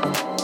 Peace.